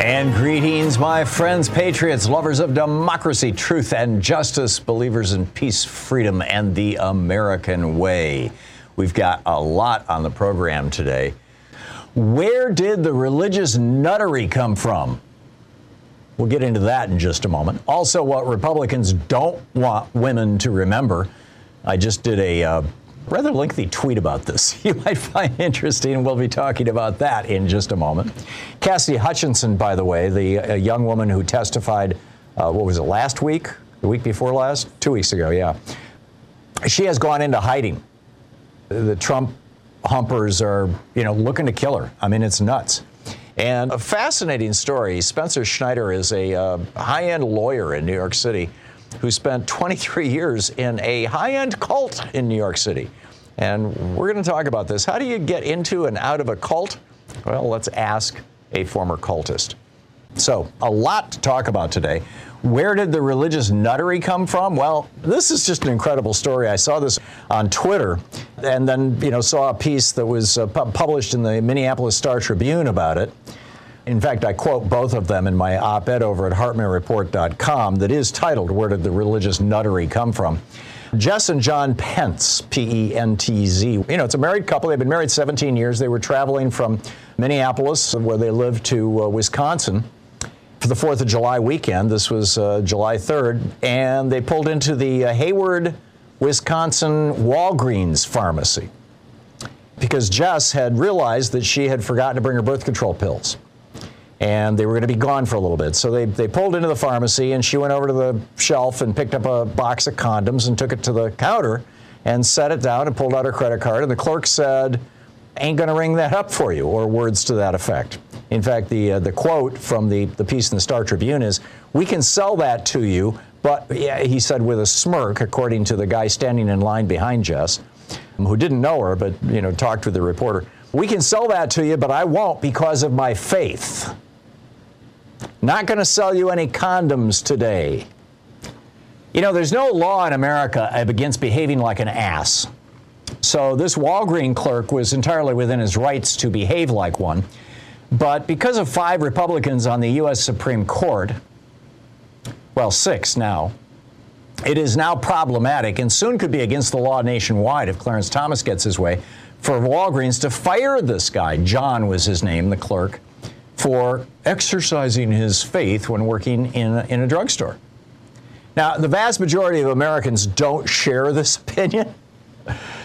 And greetings, my friends, patriots, lovers of democracy, truth, and justice, believers in peace, freedom, and the American way. We've got a lot on the program today. Where did the religious nuttery come from? We'll get into that in just a moment. Also, what Republicans don't want women to remember. I just did a uh, rather lengthy tweet about this. You might find interesting, and we'll be talking about that in just a moment. Cassidy Hutchinson, by the way, the young woman who testified, uh, what was it, last week? The week before last? Two weeks ago, yeah. She has gone into hiding. The Trump humpers are, you know, looking to kill her. I mean, it's nuts. And a fascinating story. Spencer Schneider is a uh, high end lawyer in New York City who spent 23 years in a high end cult in New York City. And we're going to talk about this. How do you get into and out of a cult? Well, let's ask a former cultist. So, a lot to talk about today. Where did the religious nuttery come from? Well, this is just an incredible story. I saw this on Twitter and then, you know, saw a piece that was uh, pu- published in the Minneapolis Star Tribune about it. In fact, I quote both of them in my op ed over at HartmannReport.com that is titled, Where Did the Religious Nuttery Come From? Jess and John Pentz, P E N T Z. You know, it's a married couple. They've been married 17 years. They were traveling from Minneapolis, where they live, to uh, Wisconsin for the 4th of July weekend. This was uh, July 3rd. And they pulled into the uh, Hayward, Wisconsin Walgreens pharmacy because Jess had realized that she had forgotten to bring her birth control pills and they were going to be gone for a little bit. So they, they pulled into the pharmacy, and she went over to the shelf and picked up a box of condoms and took it to the counter and set it down and pulled out her credit card. And the clerk said, Ain't going to ring that up for you, or words to that effect. In fact, the, uh, the quote from the, the piece in the Star Tribune is, We can sell that to you, but yeah, he said with a smirk, according to the guy standing in line behind Jess, who didn't know her, but you know, talked with the reporter. We can sell that to you, but I won't because of my faith. Not going to sell you any condoms today. You know, there's no law in America against behaving like an ass. So this Walgreen clerk was entirely within his rights to behave like one. But because of five Republicans on the U.S. Supreme Court, well, six now, it is now problematic and soon could be against the law nationwide if Clarence Thomas gets his way for Walgreens to fire this guy. John was his name, the clerk for exercising his faith when working in a, in a drugstore. Now, the vast majority of Americans don't share this opinion.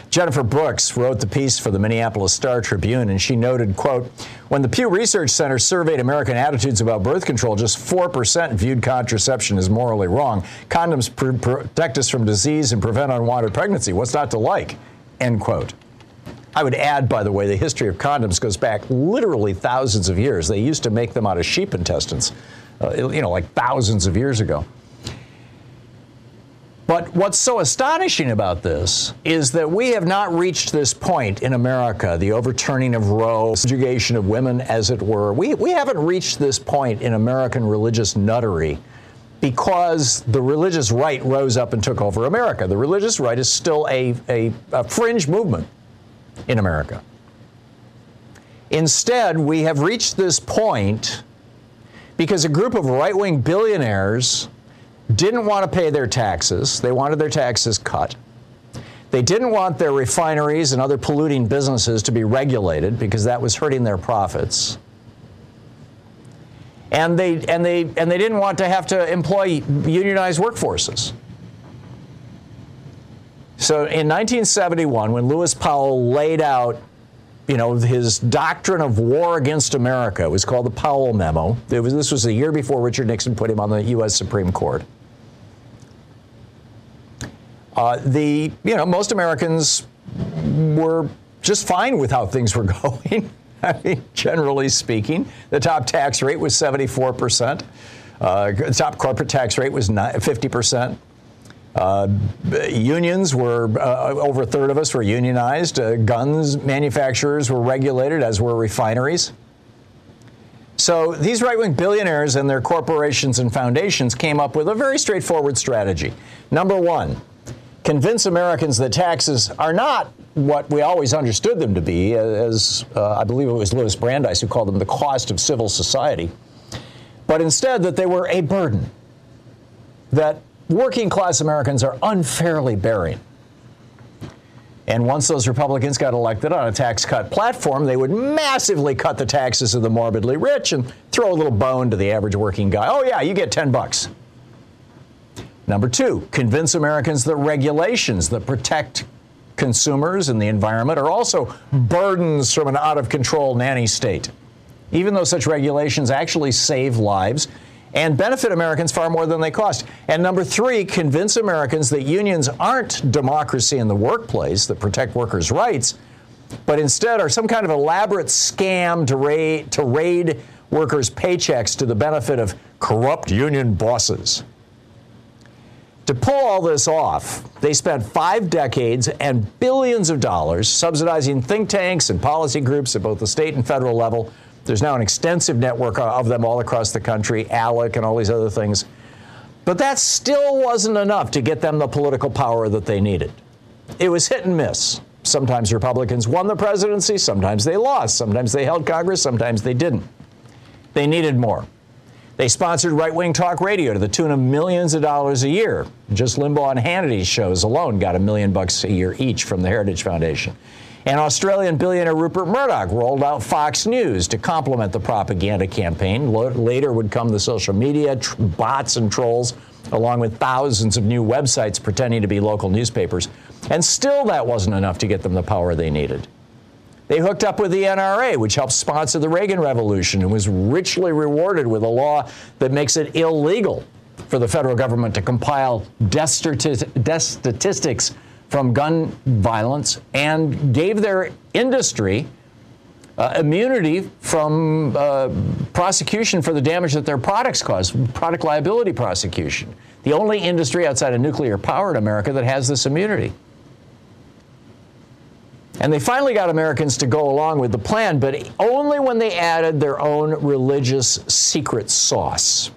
Jennifer Brooks wrote the piece for the Minneapolis Star Tribune, and she noted, quote, when the Pew Research Center surveyed American attitudes about birth control, just 4% viewed contraception as morally wrong. Condoms pr- protect us from disease and prevent unwanted pregnancy. What's not to like? End quote. I would add, by the way, the history of condoms goes back literally thousands of years. They used to make them out of sheep intestines, uh, you know, like thousands of years ago. But what's so astonishing about this is that we have not reached this point in America, the overturning of Roe, subjugation of women, as it were. We, we haven't reached this point in American religious nuttery because the religious right rose up and took over America. The religious right is still a, a, a fringe movement in America. Instead, we have reached this point because a group of right wing billionaires didn't want to pay their taxes. They wanted their taxes cut. They didn't want their refineries and other polluting businesses to be regulated because that was hurting their profits. And they, and, they, and they didn't want to have to employ unionized workforces. So in 1971, when Lewis Powell laid out you know, his doctrine of war against America it was called the Powell Memo. Was, this was a year before Richard Nixon put him on the U.S. Supreme Court. Uh, the, you know, most Americans were just fine with how things were going. I mean, generally speaking, the top tax rate was 74%. Uh, the top corporate tax rate was 50%. Uh, unions were, uh, over a third of us were unionized. Uh, guns manufacturers were regulated, as were refineries. So these right wing billionaires and their corporations and foundations came up with a very straightforward strategy. Number one, convince Americans that taxes are not what we always understood them to be, as uh, I believe it was Louis Brandeis who called them the cost of civil society, but instead that they were a burden. That working class Americans are unfairly bearing. And once those Republicans got elected on a tax cut platform, they would massively cut the taxes of the morbidly rich and throw a little bone to the average working guy. Oh, yeah, you get 10 bucks. Number two, convince Americans that regulations that protect consumers and the environment are also burdens from an out of control nanny state. Even though such regulations actually save lives and benefit Americans far more than they cost. And number three, convince Americans that unions aren't democracy in the workplace that protect workers' rights, but instead are some kind of elaborate scam to raid, to raid workers' paychecks to the benefit of corrupt union bosses. To pull all this off, they spent five decades and billions of dollars subsidizing think tanks and policy groups at both the state and federal level there's now an extensive network of them all across the country, ALEC and all these other things. But that still wasn't enough to get them the political power that they needed. It was hit and miss. Sometimes Republicans won the presidency, sometimes they lost, sometimes they held Congress, sometimes they didn't. They needed more. They sponsored right wing talk radio to the tune of millions of dollars a year. Just Limbaugh and Hannity's shows alone got a million bucks a year each from the Heritage Foundation. And Australian billionaire Rupert Murdoch rolled out Fox News to complement the propaganda campaign. Later would come the social media tr- bots and trolls, along with thousands of new websites pretending to be local newspapers. And still, that wasn't enough to get them the power they needed. They hooked up with the NRA, which helped sponsor the Reagan Revolution and was richly rewarded with a law that makes it illegal for the federal government to compile death, statistics from gun violence and gave their industry uh, immunity from uh, prosecution for the damage that their products cause, product liability prosecution. The only industry outside of nuclear power in America that has this immunity. And they finally got Americans to go along with the plan, but only when they added their own religious secret sauce.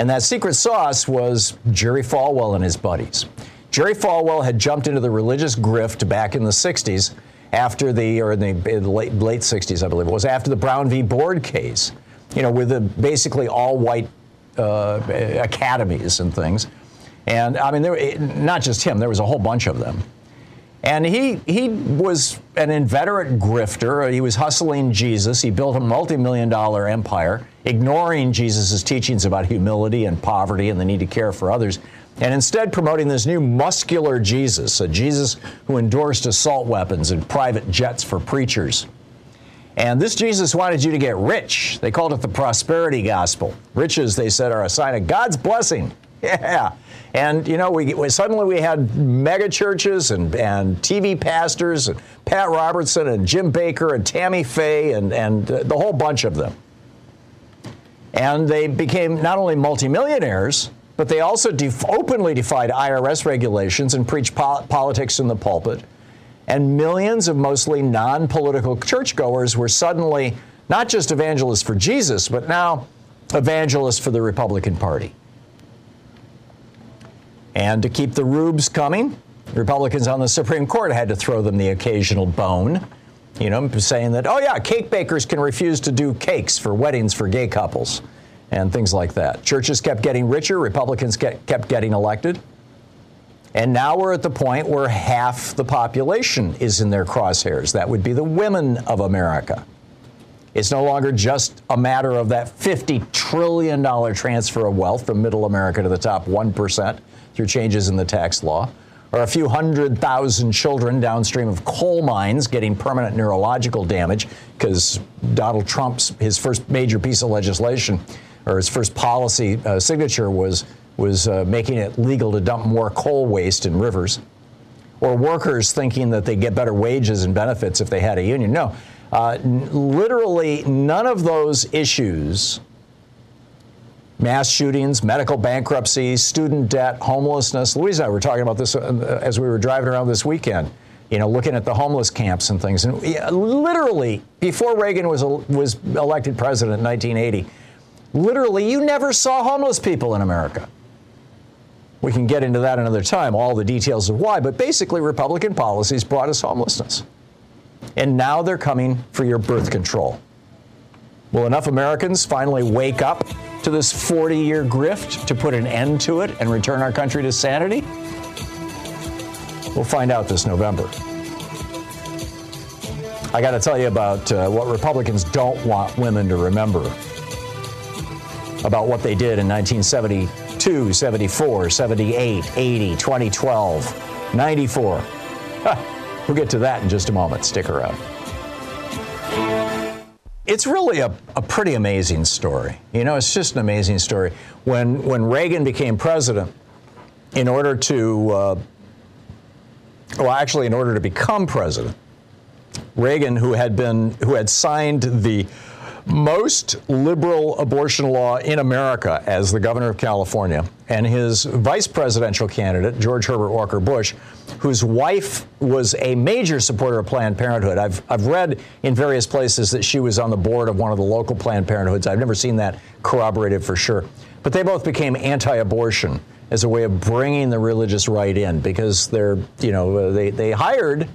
And that secret sauce was Jerry Falwell and his buddies. Jerry Falwell had jumped into the religious grift back in the 60s after the, or in the, late, late 60s, I believe it was, after the Brown v. Board case, you know, with the basically all white uh, academies and things. And I mean, there, not just him, there was a whole bunch of them. And he, he was an inveterate grifter. He was hustling Jesus. He built a multi million dollar empire, ignoring Jesus' teachings about humility and poverty and the need to care for others and instead promoting this new muscular Jesus, a Jesus who endorsed assault weapons and private jets for preachers. And this Jesus wanted you to get rich. They called it the prosperity gospel. Riches, they said, are a sign of God's blessing. Yeah. And, you know, we, suddenly we had mega churches and, and TV pastors and Pat Robertson and Jim Bakker and Tammy Faye and, and the whole bunch of them. And they became not only multimillionaires, but they also def- openly defied IRS regulations and preached po- politics in the pulpit. And millions of mostly non political churchgoers were suddenly not just evangelists for Jesus, but now evangelists for the Republican Party. And to keep the rubes coming, Republicans on the Supreme Court had to throw them the occasional bone, you know, saying that, oh, yeah, cake bakers can refuse to do cakes for weddings for gay couples and things like that. Churches kept getting richer, Republicans kept getting elected. And now we're at the point where half the population is in their crosshairs. That would be the women of America. It's no longer just a matter of that $50 trillion transfer of wealth from middle America to the top 1% through changes in the tax law, or a few hundred thousand children downstream of coal mines getting permanent neurological damage because Donald Trump's, his first major piece of legislation, or his first policy uh, signature was, was uh, making it legal to dump more coal waste in rivers, or workers thinking that they get better wages and benefits if they had a union. No, uh, n- literally none of those issues mass shootings, medical bankruptcy, student debt, homelessness. Louise and I were talking about this uh, as we were driving around this weekend. You know, looking at the homeless camps and things. And literally, before Reagan was was elected president in 1980, literally, you never saw homeless people in America. We can get into that another time, all the details of why. But basically, Republican policies brought us homelessness, and now they're coming for your birth control. Will enough Americans finally wake up to this 40 year grift to put an end to it and return our country to sanity? We'll find out this November. I got to tell you about uh, what Republicans don't want women to remember about what they did in 1972, 74, 78, 80, 2012, 94. We'll get to that in just a moment. Stick around it's really a, a pretty amazing story. You know, it's just an amazing story. When when Reagan became president, in order to uh, well, actually, in order to become president, Reagan, who had been who had signed the most liberal abortion law in America as the governor of California, and his vice presidential candidate, George Herbert Walker Bush, whose wife was a major supporter of Planned Parenthood. I've, I've read in various places that she was on the board of one of the local Planned Parenthoods. I've never seen that corroborated for sure. But they both became anti abortion as a way of bringing the religious right in because they're, you know, uh, they, they hired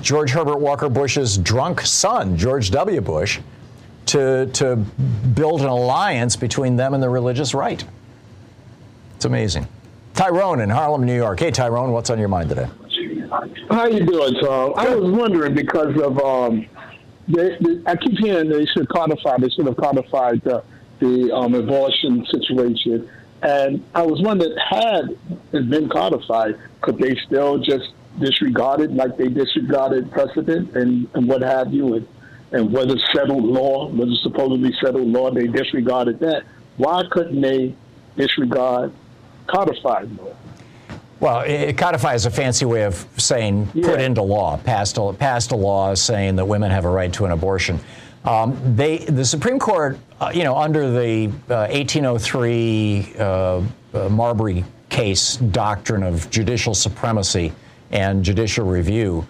George Herbert Walker Bush's drunk son, George W. Bush, to, to build an alliance between them and the religious right. It's amazing. Tyrone in Harlem, New York. Hey, Tyrone, what's on your mind today? How you doing, Thom? I was wondering because of um, they, they, I keep hearing they should codify. They should have codified the the um, abortion situation, and I was wondering had it been codified, could they still just disregard it like they disregarded precedent and, and what have you, and, and whether settled law, whether supposedly settled law, they disregarded that. Why couldn't they disregard codified law? Well, it, codify is a fancy way of saying yeah. put into law, passed a, passed a law saying that women have a right to an abortion. Um, they, the Supreme Court, uh, you know, under the uh, 1803 uh, uh, Marbury case doctrine of judicial supremacy and judicial review,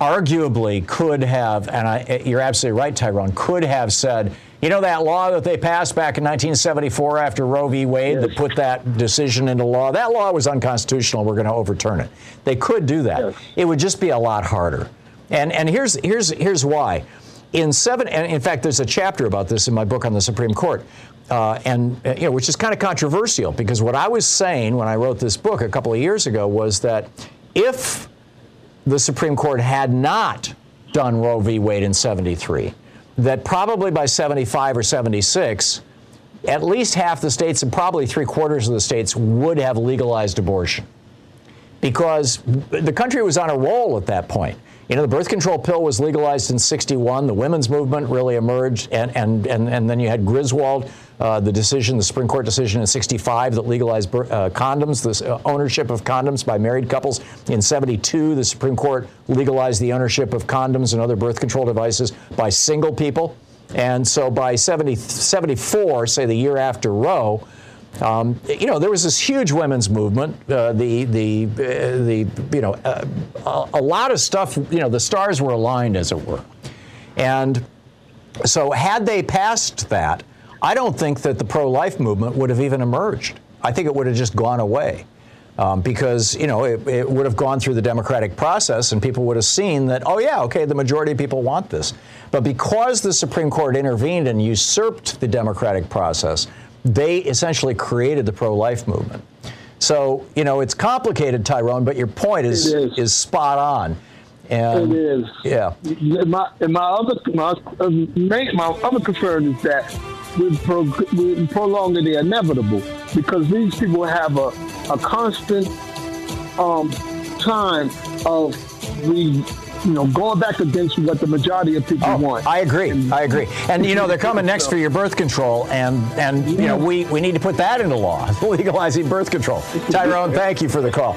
arguably could have, and I, you're absolutely right, Tyrone, could have said, you know that law that they passed back in 1974 after Roe v. Wade yes. that put that decision into law? That law was unconstitutional. We're going to overturn it. They could do that. Yes. It would just be a lot harder. And and here's here's here's why. In seven, and in fact, there's a chapter about this in my book on the Supreme Court. Uh, and uh, you know, which is kind of controversial because what I was saying when I wrote this book a couple of years ago was that if the Supreme Court had not done Roe v. Wade in 73, that probably by 75 or 76, at least half the states and probably three quarters of the states would have legalized abortion. Because the country was on a roll at that point. You know, the birth control pill was legalized in 61. The women's movement really emerged. And, and, and, and then you had Griswold, uh, the decision, the Supreme Court decision in 65 that legalized uh, condoms, the uh, ownership of condoms by married couples. In 72, the Supreme Court legalized the ownership of condoms and other birth control devices by single people. And so by 70, 74, say the year after Roe, um, you know, there was this huge women's movement. Uh, the the uh, the you know uh, a, a lot of stuff. You know, the stars were aligned, as it were. And so, had they passed that, I don't think that the pro life movement would have even emerged. I think it would have just gone away. Um, because you know it, it, would have gone through the democratic process and people would have seen that oh yeah okay the majority of people want this but because the supreme court intervened and usurped the democratic process they essentially created the pro-life movement so you know it's complicated tyrone but your point is is. is spot on and, it is yeah my, my other my, uh, my other concern is that we're, pro, we're prolonging the inevitable because these people have a, a constant um, time of you know, going back against what the majority of people oh, want. I agree. I agree. And you know, they're coming next for your birth control, and and you know, we we need to put that into law, legalizing birth control. Tyrone, thank you for the call.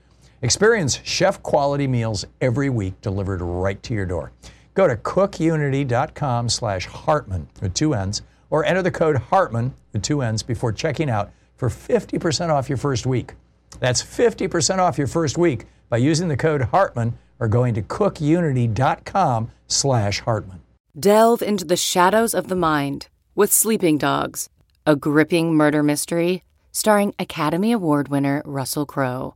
Experience chef quality meals every week delivered right to your door. Go to cookunity.com slash Hartmann with two N's or enter the code Hartmann with two N's before checking out for 50% off your first week. That's 50% off your first week by using the code Hartmann or going to cookunity.com slash Hartmann. Delve into the shadows of the mind with Sleeping Dogs, a gripping murder mystery starring Academy Award winner Russell Crowe.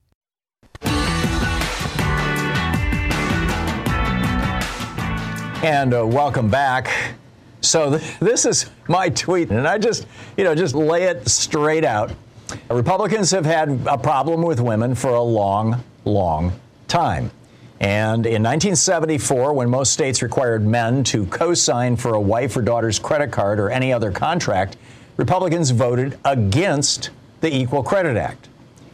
And uh, welcome back. So th- this is my tweet, and I just, you know, just lay it straight out. Republicans have had a problem with women for a long, long time. And in 1974, when most states required men to co sign for a wife or daughter's credit card or any other contract, Republicans voted against the Equal Credit Act.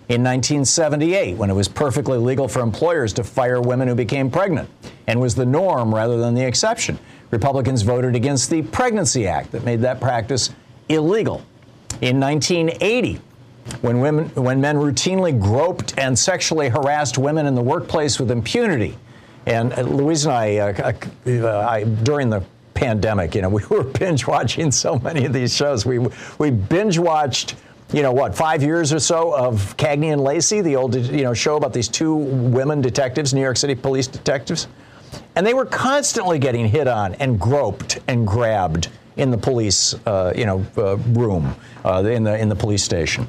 In 1978, when it was perfectly legal for employers to fire women who became pregnant and was the norm rather than the exception, Republicans voted against the Pregnancy Act that made that practice illegal. In 1980, when, women, when men routinely groped and sexually harassed women in the workplace with impunity, and uh, Louise and I, uh, uh, I, during the pandemic, you know, we were binge watching so many of these shows. We we binge watched you know what, five years or so of Cagney and Lacey, the old you know show about these two women detectives, New York City police detectives, and they were constantly getting hit on and groped and grabbed in the police uh, you know uh, room uh, in the in the police station.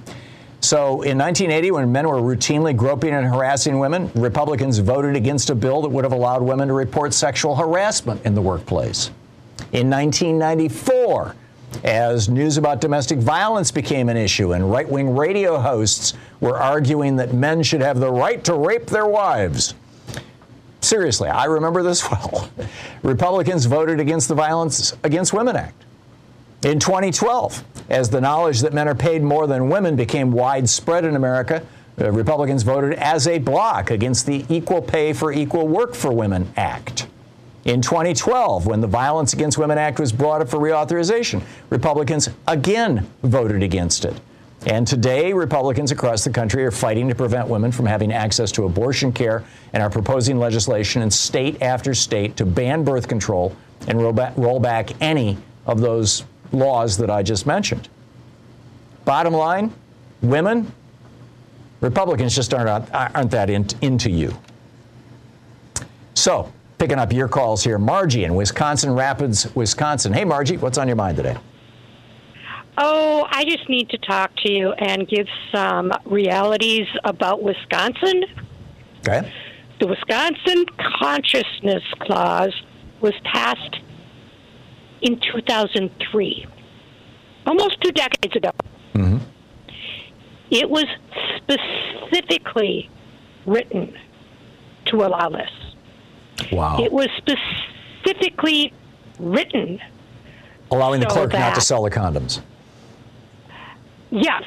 So in 1980, when men were routinely groping and harassing women, Republicans voted against a bill that would have allowed women to report sexual harassment in the workplace. In 1994 as news about domestic violence became an issue and right wing radio hosts were arguing that men should have the right to rape their wives. Seriously, I remember this well. Republicans voted against the Violence Against Women Act. In 2012, as the knowledge that men are paid more than women became widespread in America, uh, Republicans voted as a bloc against the Equal Pay for Equal Work for Women Act. In 2012, when the Violence Against Women Act was brought up for reauthorization, Republicans again voted against it. And today, Republicans across the country are fighting to prevent women from having access to abortion care and are proposing legislation in state after state to ban birth control and roll back, roll back any of those laws that I just mentioned. Bottom line, women, Republicans just aren't, aren't that in, into you. So, picking up your calls here, Margie in Wisconsin Rapids, Wisconsin. Hey, Margie, what's on your mind today? Oh, I just need to talk to you and give some realities about Wisconsin. Okay. The Wisconsin Consciousness Clause was passed in 2003, almost two decades ago. Mm-hmm. It was specifically written to allow this. Wow. It was specifically written. Allowing the so clerk not to sell the condoms. Yes,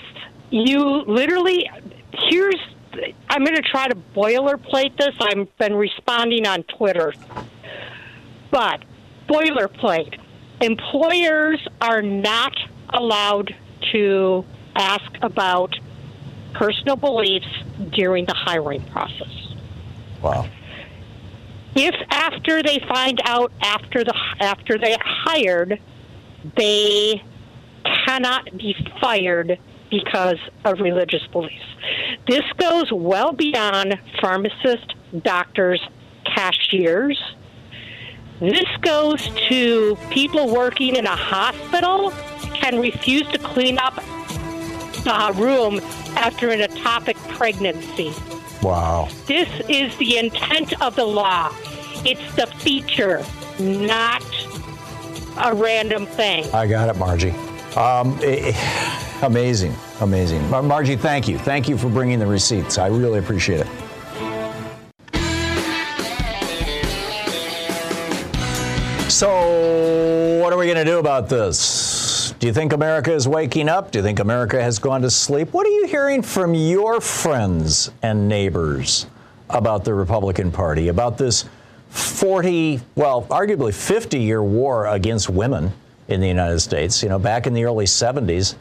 you literally. Here's. I'm going to try to boilerplate this. I've been responding on Twitter, but boilerplate. Employers are not allowed to ask about personal beliefs during the hiring process. Wow. If after they find out after the after they hired, they cannot be fired because of religious beliefs. This goes well beyond pharmacists, doctors, cashiers. This goes to people working in a hospital can refuse to clean up the room after an ectopic pregnancy. Wow. This is the intent of the law. It's the feature, not a random thing. I got it, Margie. Um, eh, eh, amazing, amazing. Mar- Margie, thank you. Thank you for bringing the receipts. I really appreciate it. So, what are we going to do about this? Do you think America is waking up? Do you think America has gone to sleep? What are you hearing from your friends and neighbors about the Republican Party, about this 40, well, arguably 50 year war against women in the United States? You know, back in the early 70s.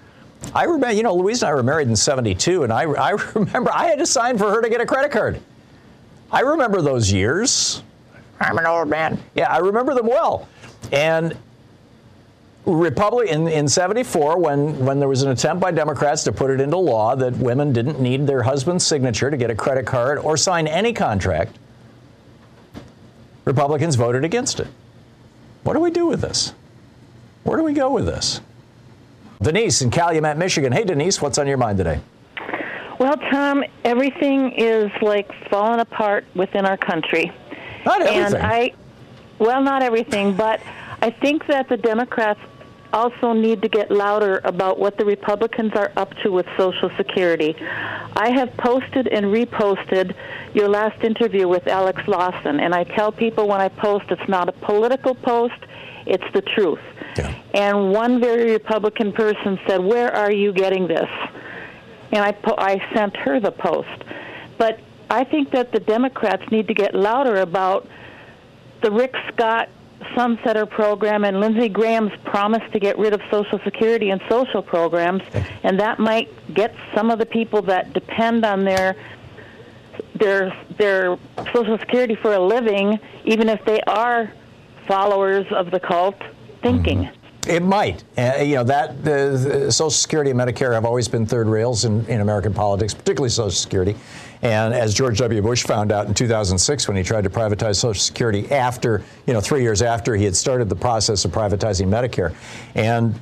I remember, you know, Louise and I were married in 72, and I, I remember I had to sign for her to get a credit card. I remember those years. I'm an old man. Yeah, I remember them well. And Republic in, in 74, when, when there was an attempt by Democrats to put it into law that women didn't need their husband's signature to get a credit card or sign any contract, Republicans voted against it. What do we do with this? Where do we go with this? Denise in Calumet, Michigan. Hey, Denise, what's on your mind today? Well, Thom, everything is like falling apart within our country. Not And everything. I, well, not everything, but I think that the Democrats also need to get louder about what the Republicans are up to with Social Security. I have posted and reposted your last interview with Alex Lawson, and I tell people when I post it's not a political post, it's the truth. Yeah. And one very Republican person said, Where are you getting this? And I, po- I sent her the post. But I think that the Democrats need to get louder about the Rick Scott Sunsetter program and Lindsey Graham's promise to get rid of Social Security and social programs, and that might get some of the people that depend on their their their Social Security for a living, even if they are followers of the cult, thinking. It might. Uh, you know, that the Social Security and Medicare have always been third rails in, in American politics, particularly Social Security. And as George W. Bush found out in 2006 when he tried to privatize Social Security after, you know, three years after he had started the process of privatizing Medicare. And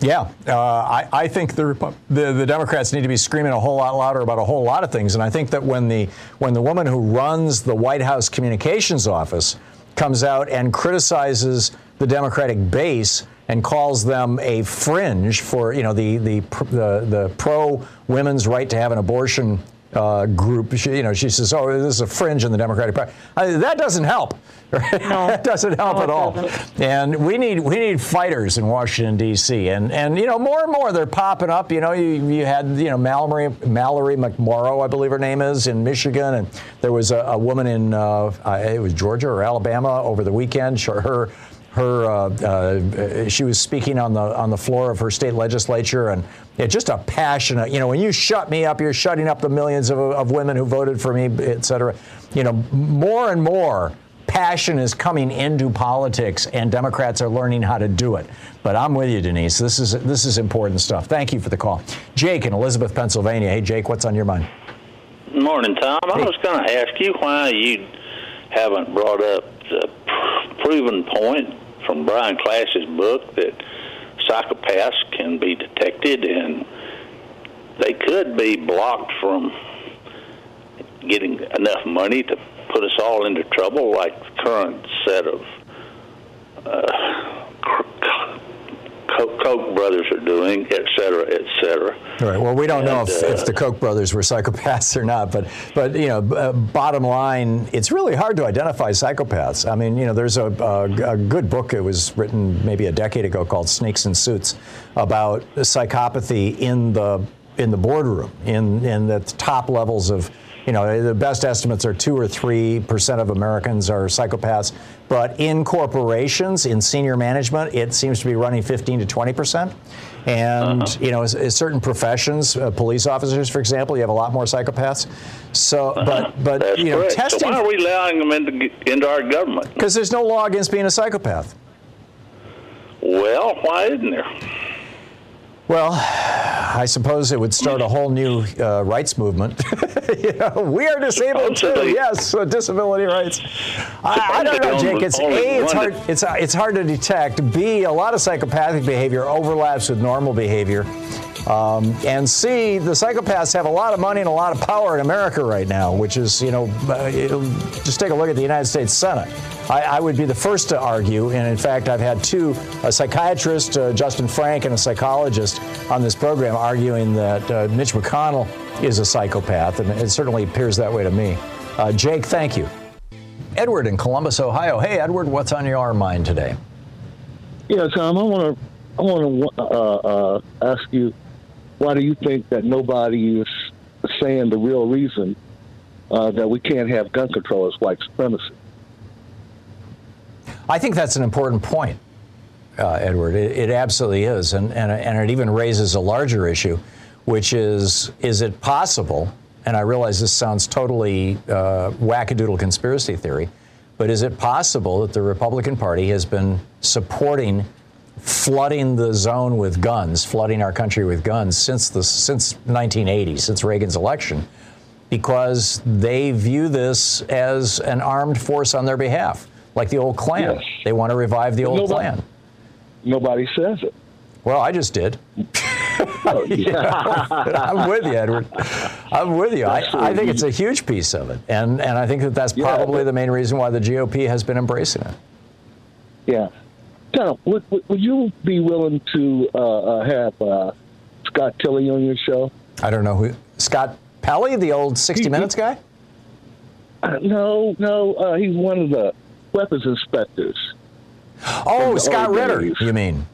yeah, uh, I, I think the, the the Democrats need to be screaming a whole lot louder about a whole lot of things. And I think that when the when the woman who runs the White House communications office comes out and criticizes the Democratic base and calls them a fringe for you know the the the, the pro women's right to have an abortion uh, group. She, you know, she says, "Oh, this is a fringe in the Democratic Party." Uh, that doesn't help. that doesn't help No, at all. doesn't. And we need we need fighters in Washington D.C. and and you know more and more they're popping up. You know, you, you had you know Mallory Mallory McMorrow, I believe her name is, in Michigan, and there was a, a woman in uh, uh, it was Georgia or Alabama over the weekend. Sure, Her her uh, uh, she was speaking on the on the floor of her state legislature, and yeah, just a passionate. You know, when you shut me up, you're shutting up the millions of, of women who voted for me, et cetera. You know, more and more passion is coming into politics, and Democrats are learning how to do it. But I'm with you, Denise. This is this is important stuff. Thank you for the call, Jake in Elizabeth, Pennsylvania. Hey, Jake, what's on your mind? Morning, Thom. I was going to ask you why you haven't brought up the proven point from Brian Klaas's book that psychopaths can be detected and they could be blocked from getting enough money to put us all into trouble, like the current set of uh, Koch brothers are doing, et cetera, et cetera. All right. Well, we don't and, know if, uh, if, the Koch brothers were psychopaths or not, but but you know, uh, bottom line, it's really hard to identify psychopaths. I mean, you know, there's a, a, a, good book. It was written maybe a decade ago called Snakes in Suits about psychopathy in the in the boardroom, in in the top levels of you know, the best estimates are two or three percent of Americans are psychopaths. But in corporations, in senior management, it seems to be running 15 to 20 percent. And uh-huh. you know, certain professions, uh, police officers, for example, you have a lot more psychopaths. So, uh-huh. but but That's you know, correct. testing. So why are we allowing them into into our government? Because there's no law against being a psychopath. Well, why isn't there? Well, I suppose it would start a whole new uh, rights movement. you know, we are disabled too. Yes, uh, disability rights. I, I, don't know, Jake. It's a. It's hard. It's it's hard to detect. B. A lot of psychopathic behavior overlaps with normal behavior. Um, and C, the psychopaths have a lot of money and a lot of power in America right now, which is, you know, uh, just take a look at the United States Senate. I, I, would be the first to argue, and in fact, I've had two, a psychiatrist, uh, Justin Frank, and a psychologist on this program arguing that uh, Mitch McConnell is a psychopath, and it certainly appears that way to me. Uh, Jake, thank you. Edward in Columbus, Ohio. Hey, Edward, what's on your mind today? Yeah, Thom, I want to I want to uh, uh, ask you why do you think that nobody is saying the real reason uh, that we can't have gun control is white supremacy? I think that's an important point, uh, Edward. It, it, absolutely is, and, and and it even raises a larger issue, which is: is it possible? And I realize this sounds totally uh, wackadoodle conspiracy theory, but is it possible that the Republican Party has been supporting flooding the zone with guns, flooding our country with guns since the since 1980, since Reagan's election, because they view this as an armed force on their behalf, like the old Klan. Yes. They want to revive the old nobody, Klan. Nobody says it. Well, I just did. Oh, I'm with you, Edward. I'm with you. I, I, think it's a huge piece of it, and and I think that that's probably yeah, the main reason why the GOP has been embracing it. Yeah, Would, would you be willing to uh, uh, have uh, Scott Tilley on your show? I don't know who Scott Pelley, the old 60 he, Minutes guy. Uh, no, no, uh, he's one of the weapons inspectors. Oh, Scott Ritter, days. you mean?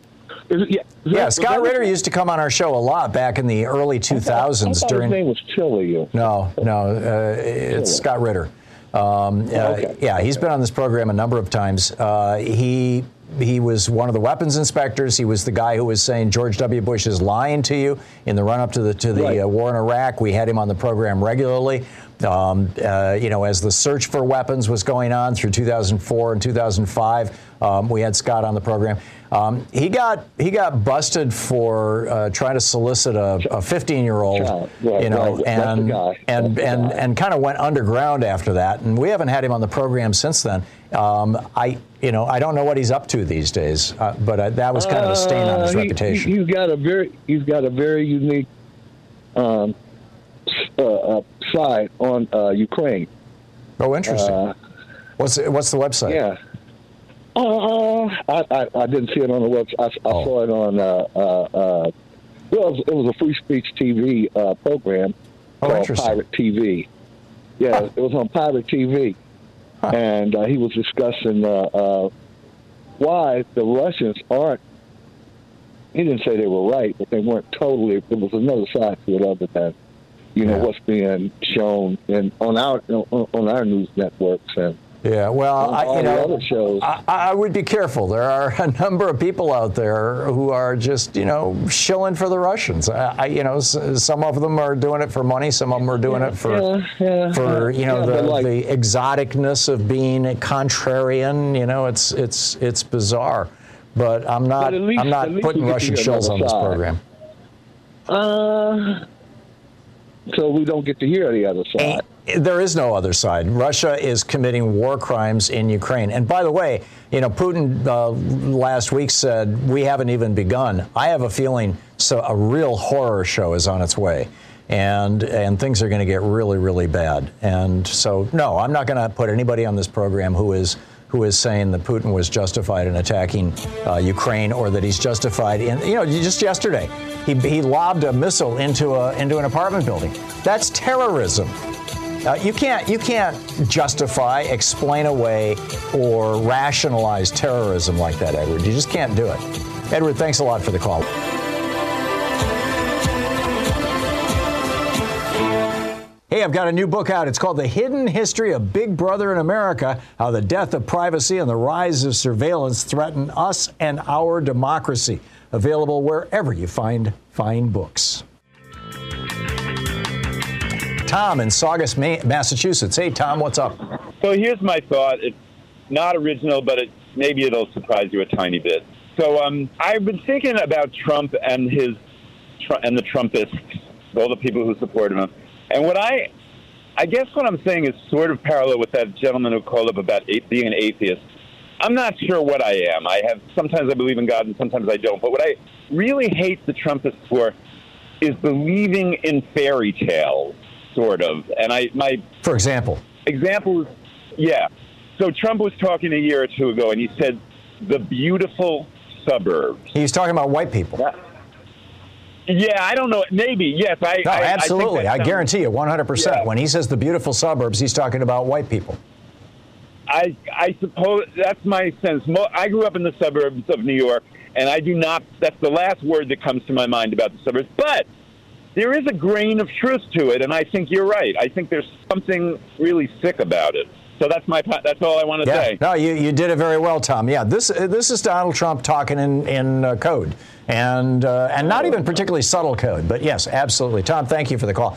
It, yeah, yeah, Scott Ritter used to come on our show a lot back in the early 2000s. I thought, I during his name was Tilley. No, no, uh, it's Scott Ritter. Um, okay. Yeah, he's been on this program a number of times. Uh, he he was one of the weapons inspectors. He was the guy who was saying George W. Bush is lying to you in the run-up to the to the right. uh, war in Iraq. We had him on the program regularly. Um, uh, you know, as the search for weapons was going on through 2004 and 2005, um, we had Scott on the program. Um, he got he got busted for uh, trying to solicit a 15 year old, you know, right. and and and and kind of went underground after that. And we haven't had him on the program since then. Um, I you know I don't know what he's up to these days, uh, but uh, that was kind of a stain on his uh, reputation. He, has got a very he's got a very unique um, uh, uh, side on Ukraine. Oh, interesting. what's what's the website? Yeah. Uh, I, I, I didn't see it on the website. I, I oh. saw it on. Uh, uh, uh, well, it was, it was, a free speech TV uh, program oh, called Pirate TV. Yeah, huh. it was on Pirate TV. and uh, he was discussing uh, uh, why the Russians aren't. He didn't say they were right, but they weren't totally. There was another side to it other than, you know, yeah. what's being shown in on our on our news networks and Yeah, well, I, you know. I, I would be careful. There are a number of people out there who are just, you know, shilling for the Russians. I, I, you know, s- some of them are doing it for money. Some of them are doing it for, Yeah, yeah, for you know, yeah, the, like- the exoticness of being a contrarian. You know, it's it's it's bizarre. But I'm not But least- I'm not putting we get to Russian hear shills on this program. Uh, so we don't get to hear the other side. There is no other side. Russia is committing war crimes in Ukraine. And by the way, you know, Putin uh, last week said we haven't even begun. I have a feeling so a real horror show is on its way. And, and things are going to get really, really bad. And so, no, I'm not going to put anybody on this program who is who is saying that Putin was justified in attacking uh, Ukraine or that he's justified in, you know, just yesterday, he, he lobbed a missile into, a, into an apartment building. That's terrorism. Uh, you can't you can't justify, explain away, or rationalize terrorism like that, Edward. You just can't do it. Edward, thanks a lot for the call. Hey, I've got a new book out. It's called The Hidden History of Big Brother in America How the Death of Privacy and the Rise of Surveillance Threaten Us and Our Democracy. Available wherever you find fine books. Tom in Saugus, Massachusetts. Hey, Tom, what's up? So here's my thought. It's not original, but it, maybe it'll surprise you a tiny bit. So um, I've been thinking about Trump and his and the Trumpists, all the people who support him. And what I, I guess what I'm saying is sort of parallel with that gentleman who called up about being an atheist. I'm not sure what I am. I have sometimes I believe in God and sometimes I don't. But what I really hate the Trumpists for is believing in fairy tales, sort of. And I my For example, example is yeah. So Trump was talking a year or two ago, and he said the beautiful suburbs. he's talking about white people. Yeah, I don't know. Maybe yes. I No, I- I absolutely. that I, sounds- guarantee you 100%. When he says the beautiful suburbs, he's talking about white people. I I suppose that's my sense. Mo- I grew up in the suburbs of New York, and I do not. That's the last word that comes to my mind about the suburbs. But there is a grain of truth to it, and I think you're right. I think there's something really sick about it. So that's my. That's all I want to Yeah. say. No, you, you did it very well, Tom. Yeah, this this is Donald Trump talking in in uh, code, and uh, and not even particularly subtle code, but yes, absolutely. Tom, thank you for the call.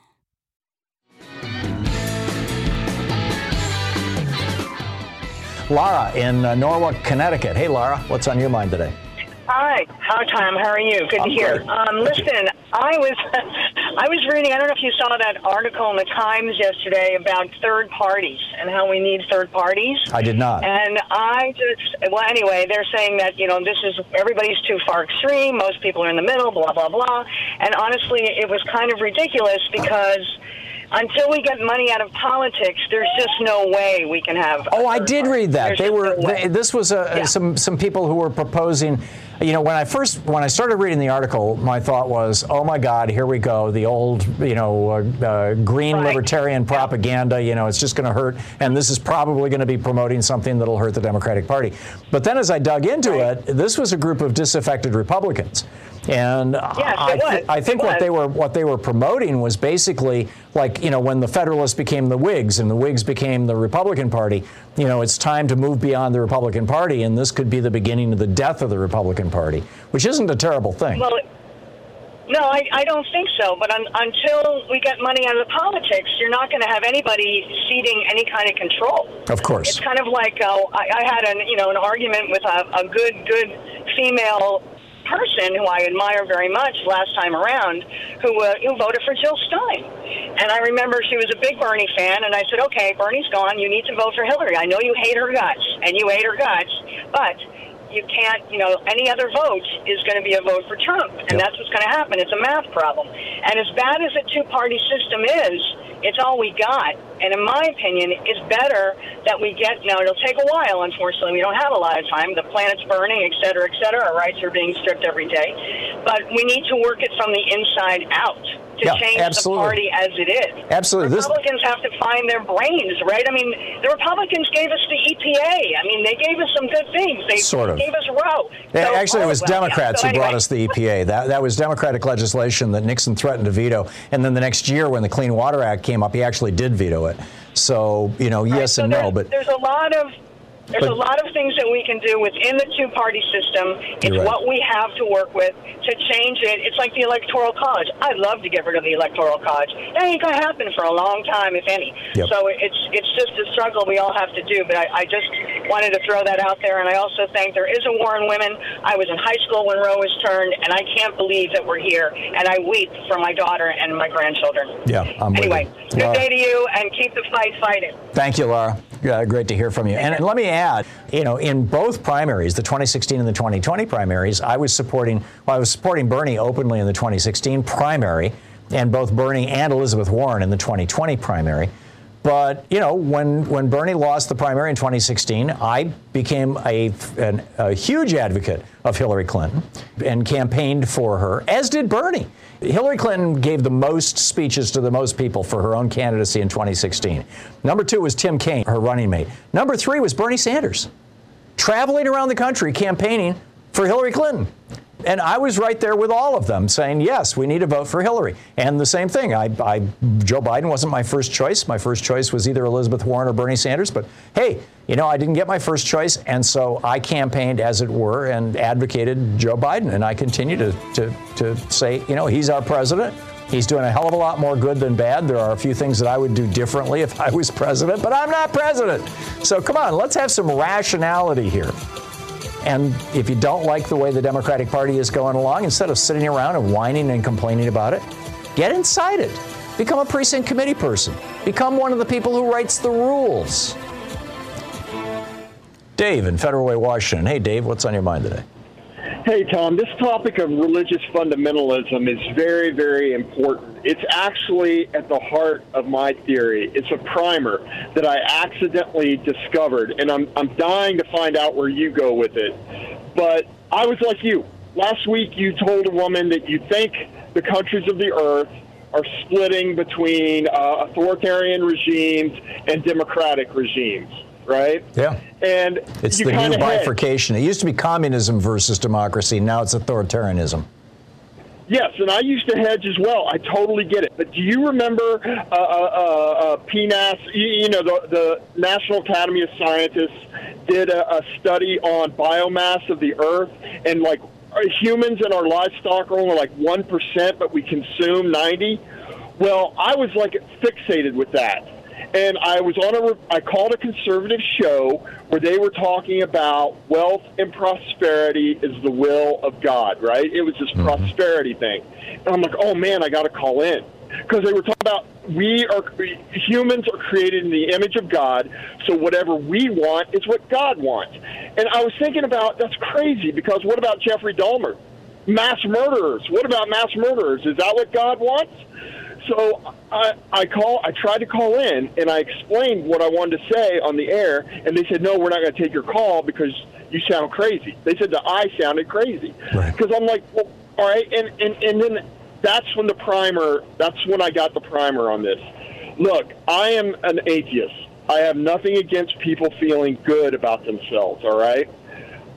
Lara in uh, Norwalk, Connecticut. Hey, Lara, what's on your mind today? Hi, hi Tom. How are you? Good I'm to hear. Um, listen, I was I was reading. I don't know if you saw that article in the Times yesterday about third parties and how we need third parties. I did not. And I just well, anyway, they're saying that you know this is everybody's too far extreme. Most people are in the middle. Blah blah blah. And honestly, it was kind of ridiculous because. Until we get money out of politics, there's just no way we can have. Oh, I did read that. There's They were. no. They, this was a, Yeah. some some people who were proposing you know, when I first when I started reading the article, my thought was, "Oh my God, here we go, the old, you know, uh, uh, green right. libertarian propaganda. You know, it's just going to hurt, and this is probably going to be promoting something that'll hurt the Democratic Party." But then, as I dug into right. it, this was a group of disaffected Republicans and yes, I, th- I, think what they were what they were promoting was basically like you know when the Federalists became the Whigs and the Whigs became the Republican Party. You know, it's time to move beyond the Republican Party, and this could be the beginning of the death of the Republican Party, which isn't a terrible thing. Well, no, I, I don't think so. But un, until we get money out of the politics, you're not going to have anybody ceding any kind of control. Of course, it's kind of like uh, I, I had an you know an argument with a, a good good female person who I admire very much last time around, who uh, who voted for Jill Stein. And I remember she was a big Bernie fan, and I said, "Okay, Bernie's gone. You need to vote for Hillary. I know you hate her guts, and you hate her guts, but." You can't, you know, any other vote is going to be a vote for Trump, and Yep. that's what's going to happen. It's a math problem. And as bad as a two party system is, it's all we got. And in my opinion, it's better that we get, now it'll take a while, unfortunately. We don't have a lot of time. The planet's burning, et cetera, et cetera. Our rights are being stripped every day. But we need to work it from the inside out to Yeah, change absolutely. the party as it is. Absolutely. This- Republicans have to find their brains, right? I mean, the Republicans gave us the EPA. I mean, they gave us some good things. They Sort of. gave us Roe. Yeah, So- Actually, it oh, was well, yeah. Democrats So who brought us the EPA. That, that was Democratic legislation that Nixon threatened to veto. And then the next year, when the Clean Water Act came up, he actually did veto it. So, you know, yes So and no. But there's a lot of there's But- a lot of things that we can do within the two-party system. It's right. what we have to work with to change it. It's like the electoral college. I'd love to get rid of the electoral college. That ain't gonna happen for a long time, if any. Yep. So it's it's just a struggle we all have to do. But I, I just wanted to throw that out there, and I also think there is a war on women. I was in high school when Roe was turned, and I can't believe that we're here. And I weep for my daughter and my grandchildren. yeah, I'm with Anyway, you. good Laura, day to you, and keep the fight fighting. Thank you, Laura. Uh, great to hear from you. And, and let me add, you know, in both primaries, the 2016 and the 2020 primaries, I was supporting, well, I was supporting Bernie openly in the 2016 primary, and both Bernie and Elizabeth Warren in the 2020 primary. But you know, when when Bernie lost the primary in 2016, I became a, an, a huge advocate of Hillary Clinton and campaigned for her, as did Bernie. Hillary Clinton gave the most speeches to the most people for her own candidacy in 2016. Number two was Tim Kaine, her running mate. Number three was Bernie Sanders, traveling around the country campaigning for Hillary Clinton. And I was right there with all of them saying, yes, we need to vote for Hillary. And the same thing, I, I, Joe Biden wasn't my first choice. My first choice was either Elizabeth Warren or Bernie Sanders. But hey, you know, I didn't get my first choice. And so I campaigned, as it were, and advocated Joe Biden. And I continue to, to, to say, you know, he's our president. He's doing a hell of a lot more good than bad. There are a few things that I would do differently if I was president, but I'm not president. So come on, let's have some rationality here. And if you don't like the way the Democratic Party is going along, instead of sitting around and whining and complaining about it, get inside it. Become a precinct committee person. Become one of the people who writes the rules. Dave in Federal Way, Washington. Hey, Dave, what's on your mind today? Hey, Tom, this topic of religious fundamentalism is very, very important. It's actually at the heart of my theory. It's a primer that I accidentally discovered, and I'm, I'm dying to find out where you go with it. But I was like you. Last week, you told a woman that you think the countries of the earth are splitting between uh, authoritarian regimes and democratic regimes, right? Yeah. And It's the new bifurcation. It used to be communism versus democracy. Now it's authoritarianism. Yes, and I used to hedge as well. I totally get it. But do you remember uh, uh, uh, uh, PNAS? You, you know, the, the National Academy of Scientists did a, a study on biomass of the Earth, and like humans and our livestock are only like one percent, but we consume ninety. Well, I was like fixated with that. And I was on a, I called a conservative show where they were talking about wealth and prosperity is the will of God, right? It was this mm-hmm. prosperity thing. And I'm like, oh man, I got to call in. Because they were talking about we are, humans are created in the image of God, so whatever we want is what God wants. And I was thinking about, that's crazy, because what about Jeffrey Dahmer? Mass murderers. What about mass murderers? Is that what God wants? So I, I call. I tried to call in, and I explained what I wanted to say on the air, and they said, "No, we're not going to take your call because you sound crazy." They said that I sounded crazy because I'm like, well, all right, and, and and then that's when the primer. That's when I got the primer on this. Look, I am an atheist. I have nothing against people feeling good about themselves. All right,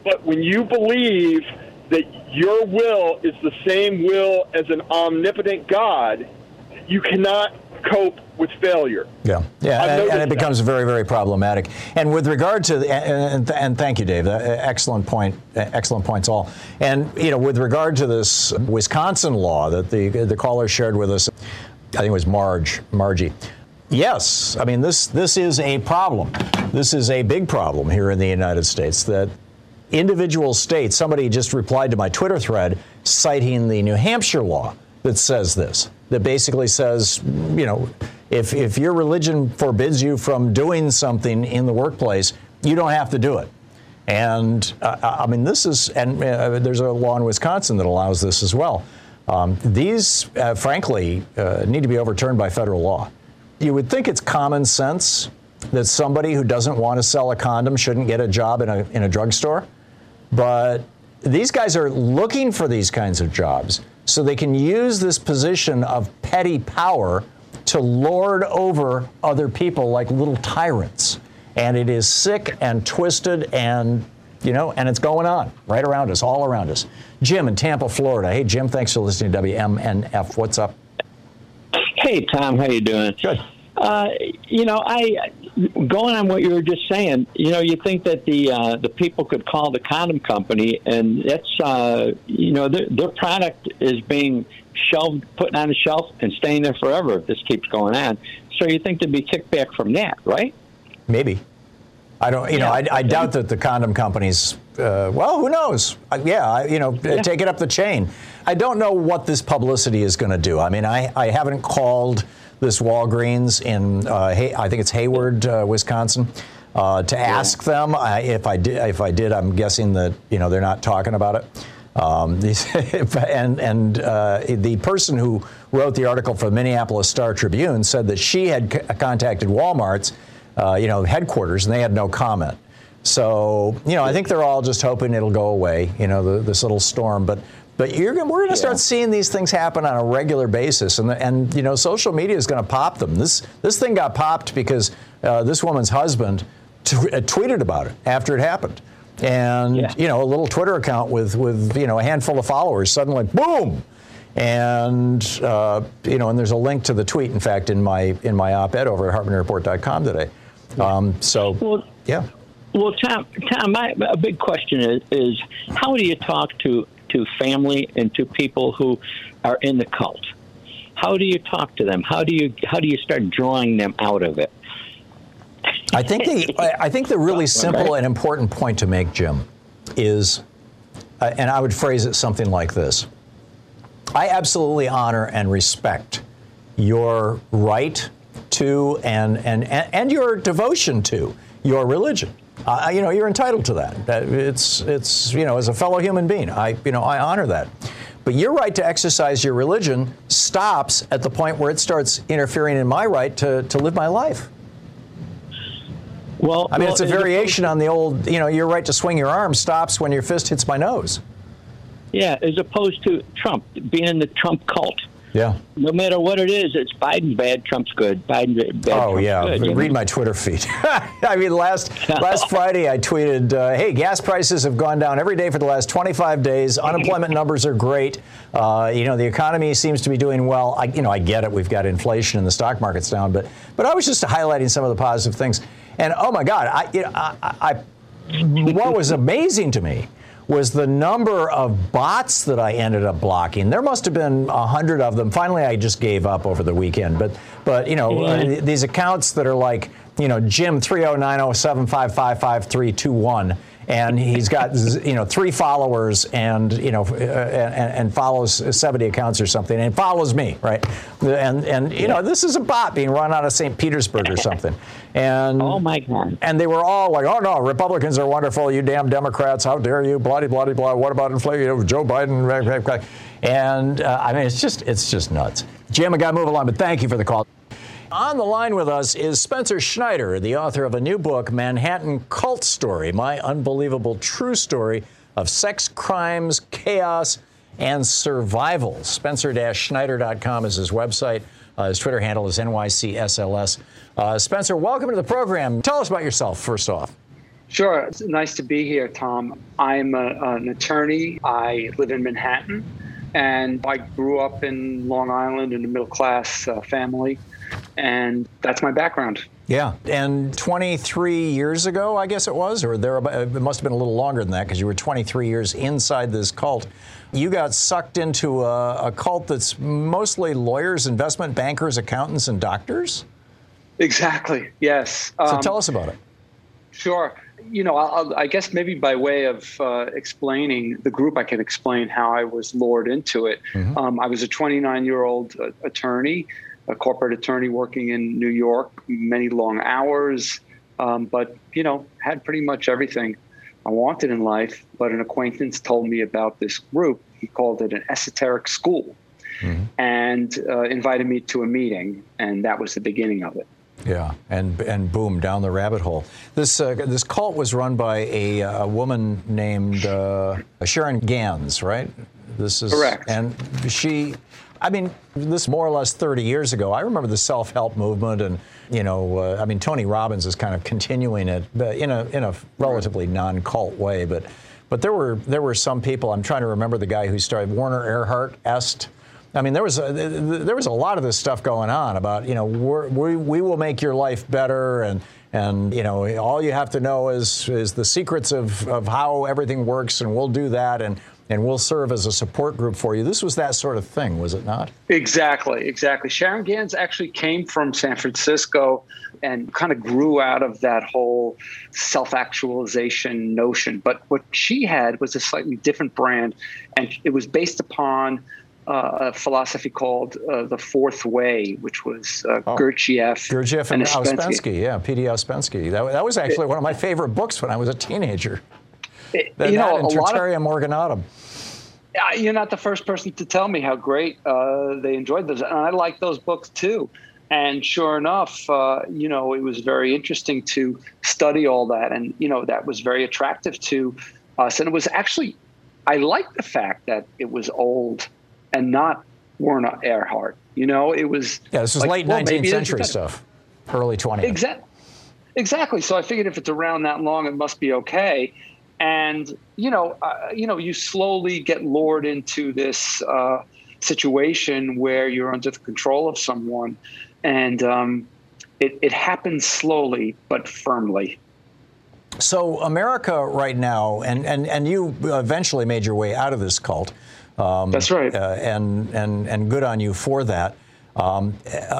but when you believe that your will is the same will as an omnipotent God, you cannot cope with failure. Yeah, yeah, and, and it becomes very, very problematic. And with regard to, and, and, and thank you, Dave. Uh, Excellent point. uh, Excellent points, all. And you know, with regard to this Wisconsin law that the the caller shared with us, I think it was Marge, Margie. Yes, I mean this this is a problem. This is a big problem here in the United States that individual states. Somebody just replied to my Twitter thread citing the New Hampshire law that says this. That basically says, you know, if if your religion forbids you from doing something in the workplace, you don't have to do it. And uh, I mean, this is, and uh, there's a law in Wisconsin that allows this as well. Um, these, uh, frankly, uh, need to be overturned by federal law. You would think it's common sense that somebody who doesn't want to sell a condom shouldn't get a job in a, in a drugstore. But these guys are looking for these kinds of jobs so they can use this position of petty power to lord over other people like little tyrants. And it is sick and twisted and you know, and it's going on right around us, all around us. Jim in Tampa, Florida. Hey, Jim, thanks for listening to WMNF. What's up? Hey, Tom, how you doing? Good. Uh, you know, I going on what you were just saying. You know, you think that the uh, the people could call the condom company, and that's uh, you know their, their product is being shelved, put on a shelf, and staying there forever if this keeps going on. So you think there'd be kickback from that, right? Maybe. I don't, you know, I, I doubt that the condom companies, uh, well, who knows? Uh, yeah, I, you know, take it up the chain. I don't know what this publicity is going to do. I mean, I, I haven't called this Walgreens in, uh, Hay, I think it's Hayward, uh, Wisconsin, uh, to ask them. I, if I did, if I did, I'm guessing that you know they're not talking about it. Um, and and uh, the person who wrote the article for the Minneapolis Star Tribune said that she had c- contacted Walmart's, uh, you know, headquarters, and they had no comment. So you know, I think they're all just hoping it'll go away. You know, the, this little storm, but. But you're gonna, we're going to start seeing these things happen on a regular basis, and and you know social media is going to pop them. This this thing got popped because uh, this woman's husband t- uh, tweeted about it after it happened, and you know a little Twitter account with with you know a handful of followers suddenly boom, and uh, you know and there's a link to the tweet in fact in my in my op-ed over at HartmannReport.com today. Um, so yeah. Well, Tom, Tom, my a big question is, is how do you talk to to family and to people who are in the cult? How do you talk to them? How do you how do you start drawing them out of it? I think the I think the really simple and important point to make, Jim, is, uh, and I would phrase it something like this: I absolutely honor and respect your right to and and and your devotion to your religion. Uh, you know, you're entitled to that. That It's it's you know, as a fellow human being, I you know I honor that. But your right to exercise your religion stops at the point where it starts interfering in my right to, to live my life. Well, I mean, well, it's a variation on the old, you know, your right to swing your arm stops when your fist hits my nose. Yeah, as opposed to Trump being in the Trump cult. Yeah. No matter what it is, it's Biden's bad, Trump's good. Biden bad, Oh Trump's yeah, good. you read know? my Twitter feed. I mean, last last Friday I tweeted, uh, "Hey, gas prices have gone down every day for the last 25 days. Unemployment numbers are great. Uh, you know, the economy seems to be doing well. I, you know, I get it. We've got inflation and the stock market's down, but but I was just highlighting some of the positive things. And oh my God, I, you know, I, I what was amazing to me was the number of bots that I ended up blocking. There must have been a hundred of them. Finally, I just gave up over the weekend. But but you know uh, these accounts that are like you know Jim three zero nine zero seven five five five three two one. And he's got you know three followers and you know uh, and, and, follows 70 accounts or something and follows me right? And and you know this is a bot being run out of St. Petersburg or something. And oh my god. and they were all like oh no Republicans are wonderful. You damn Democrats how dare you? Blah blah blah what about inflation? Joe Biden and uh, I mean it's just it's just nuts. Jim I got to move along but thank you for the call. On the line with us is Spencer Schneider, the author of a new book, Manhattan Cult Story My Unbelievable True Story of Sex, Crimes, Chaos, and Survival. Spencer Schneider.com is his website. Uh, his Twitter handle is NYCSLS. Uh, Spencer, welcome to the program. Tell us about yourself, first off. Sure. It's nice to be here, Tom. I'm a, an attorney. I live in Manhattan, and I grew up in Long Island in a middle class uh, family and that's my background. Yeah, and 23 years ago, I guess it was, or there, it must have been a little longer than that because you were 23 years inside this cult. You got sucked into a, a cult that's mostly lawyers, investment bankers, accountants, and doctors. Exactly. Yes. So um, tell us about it. Sure. You know, I'll, i guess maybe by way of uh, explaining the group, I can explain how I was lured into it. Mm-hmm. Um, I was a 29 year old uh, attorney a corporate attorney working in New York, many long hours, um, but you know had pretty much everything I wanted in life. But an acquaintance told me about this group. He called it an esoteric school, mm-hmm. and uh, invited me to a meeting, and that was the beginning of it. Yeah, and and boom, down the rabbit hole. This uh, this cult was run by a, a woman named uh, Sharon Gans, right? This is correct, and she I mean, this more or less 30 years ago. I remember the self-help movement, and you know, uh, I mean, Tony Robbins is kind of continuing it, but in a in a relatively non-cult way. But but there were there were some people. I'm trying to remember the guy who started Werner Erhard Est. I mean, there was a, there was a lot of this stuff going on about you know we we will make your life better and and you know all you have to know is is the secrets of, of how everything works and we'll do that and and we'll serve as a support group for you. This was that sort of thing, was it not? Exactly, exactly. Sharon Gans actually came from San Francisco and kind of grew out of that whole self actualization notion. But what she had was a slightly different brand, and it was based upon uh, a philosophy called uh, the Fourth Way, which was uh, oh. Gurdjieff, Gurdjieff and, and Ouspensky. Yeah, P.D. Ouspensky. That, that was actually it, one of my favorite books when I was a teenager. It, you know, and Tertium Organum. You're not the first person to tell me how great uh, they enjoyed those, and I like those books too. And sure enough, uh, you know, it was very interesting to study all that, and you know, that was very attractive to us. And it was actually, I like the fact that it was old and not Werner Erhard. You know, it was yeah, this was like, late well, 19th century stuff, early 20th. Exactly. Exactly. So I figured if it's around that long, it must be okay and you know, uh, you know, you slowly get lured into this uh, situation where you're under the control of someone, and um, it, it happens slowly but firmly. So America right now, and, and, and you eventually made your way out of this cult. Um, That's right. Uh, and, and, and good on you for that. Um,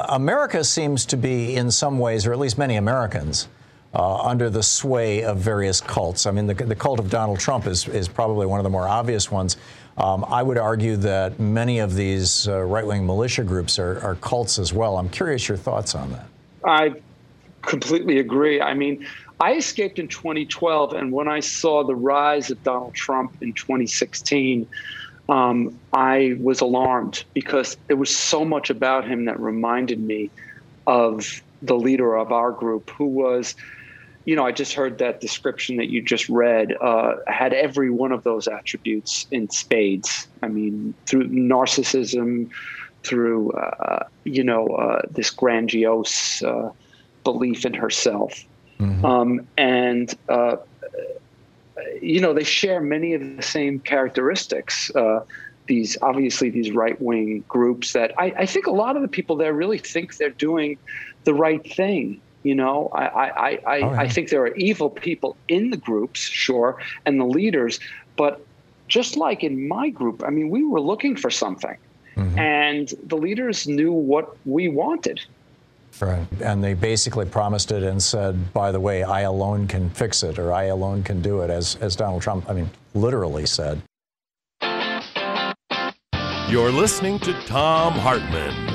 America seems to be, in some ways, or at least many Americans, uh, under the sway of various cults. I mean, the, the cult of Donald Trump is, is probably one of the more obvious ones. Um, I would argue that many of these uh, right wing militia groups are, are cults as well. I'm curious your thoughts on that. I completely agree. I mean, I escaped in 2012, and when I saw the rise of Donald Trump in 2016, um, I was alarmed because there was so much about him that reminded me of the leader of our group, who was you know, I just heard that description that you just read uh, had every one of those attributes in spades. I mean, through narcissism, through uh, you know uh, this grandiose uh, belief in herself, mm-hmm. um, and uh, you know they share many of the same characteristics. Uh, these obviously these right wing groups that I, I think a lot of the people there really think they're doing the right thing you know, I I, I, right. I think there are evil people in the groups, sure, and the leaders, but just like in my group, I mean, we were looking for something, mm-hmm. and the leaders knew what we wanted. Right. And they basically promised it and said, by the way, I alone can fix it or I alone can do it, as, as Donald Trump, I mean, literally said. You're listening to Thom Hartmann.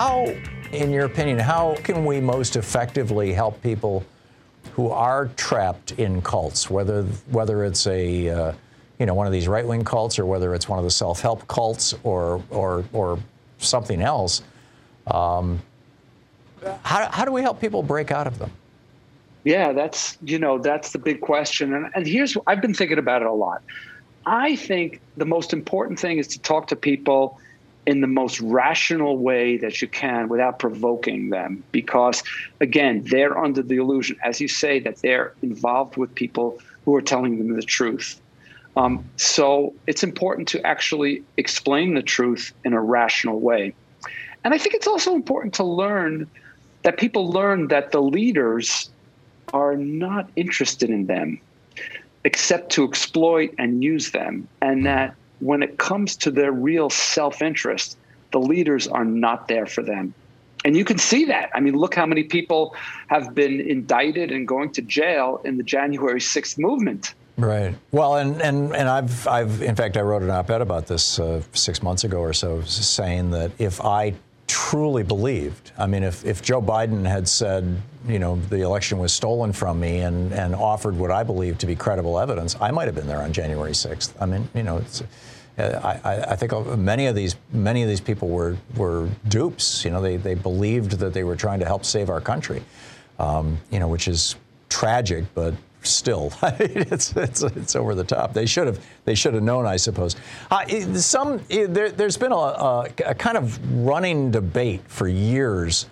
How, in your opinion, how can we most effectively help people who are trapped in cults, whether whether it's a uh, you know one of these right wing cults or whether it's one of the self help cults or or or something else? Um, how, how do we help people break out of them? Yeah, that's you know that's the big question, and and here's I've been thinking about it a lot. I think the most important thing is to talk to people in the most rational way that you can without provoking them. Because again they're under the illusion as you say that they're involved with people who are telling them the truth. Um, so it's important to actually explain the truth in a rational way. And i think it's also important to learn that people learn that the leaders are not interested in them except to exploit and use them, and that when it comes to their real self interest, the leaders are not there for them. And you can see that. I mean, look how many people have been indicted and going to jail in the January 6th movement. Right. Well, and, and, and I've, I've, in fact, I wrote an op ed about this uh, six months ago or so, saying that if I truly believed. I mean, if, if Joe Biden had said, you know, the election was stolen from me and, and offered what I believe to be credible evidence, I might have been there on January 6th. I mean, you know, it's, I, I, think many of these many of these people were were dupes. You know, they, they believed that they were trying to help save our country. Um, you know, which is tragic, but still, it's, it's, it's over the top. They should have they should have known, I suppose. Uh, some there, has been a, a, a, kind of running debate for years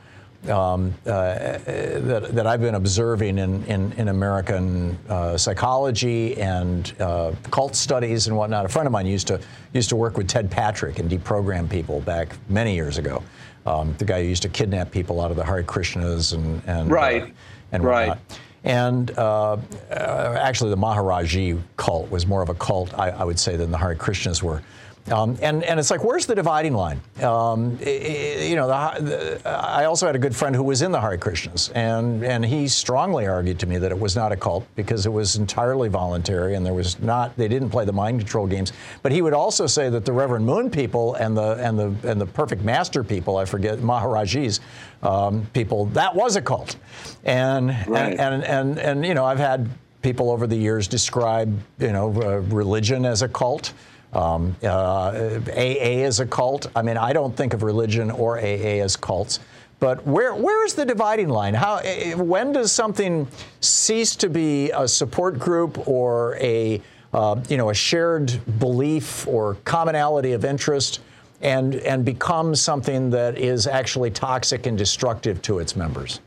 um, uh, that, that I've been observing in, in, in American uh, psychology and uh, cult studies and whatnot. A friend of mine used to used to work with Ted Patrick and deprogram people back many years ago. Um, the guy who used to kidnap people out of the Hare Krishnas and and right. Uh, and right. Whatnot. And uh, uh, actually, the Maharaji cult was more of a cult, I, I would say, than the Hare Krishnas were. Um, and, and it's like, where's the dividing line? Um, you know, the, the, I also had a good friend who was in the Hare Krishnas, and, and he strongly argued to me that it was not a cult because it was entirely voluntary and there was not, they didn't play the mind control games. But he would also say that the Reverend Moon people and the, and the, and the Perfect Master people, I forget, Maharajis um, people, that was a cult. And, right. and, and, and, and, you know, I've had people over the years describe, you know, uh, religion as a cult. Um, uh, AA is a cult. I mean, I don't think of religion or AA as cults. But where where is the dividing line? How eh, eh, when does something cease to be a support group or a uh, you know a shared belief or commonality of interest, and and become something that is actually toxic and destructive to its members?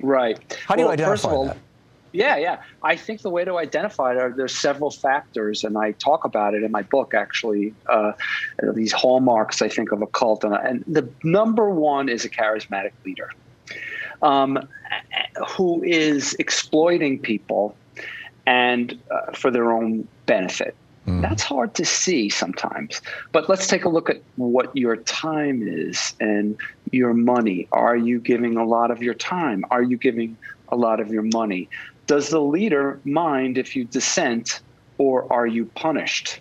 Right. How do well, you identify all, that? Yeah, yeah. I think the way to identify it are there's several factors, and I talk about it in my book. Actually, uh, these hallmarks I think of a cult, and, and the number one is a charismatic leader um, who is exploiting people and uh, for their own benefit. Mm. That's hard to see sometimes. But let's take a look at what your time is and your money. Are you giving a lot of your time? Are you giving a lot of your money? Does the leader mind if you dissent or are you punished?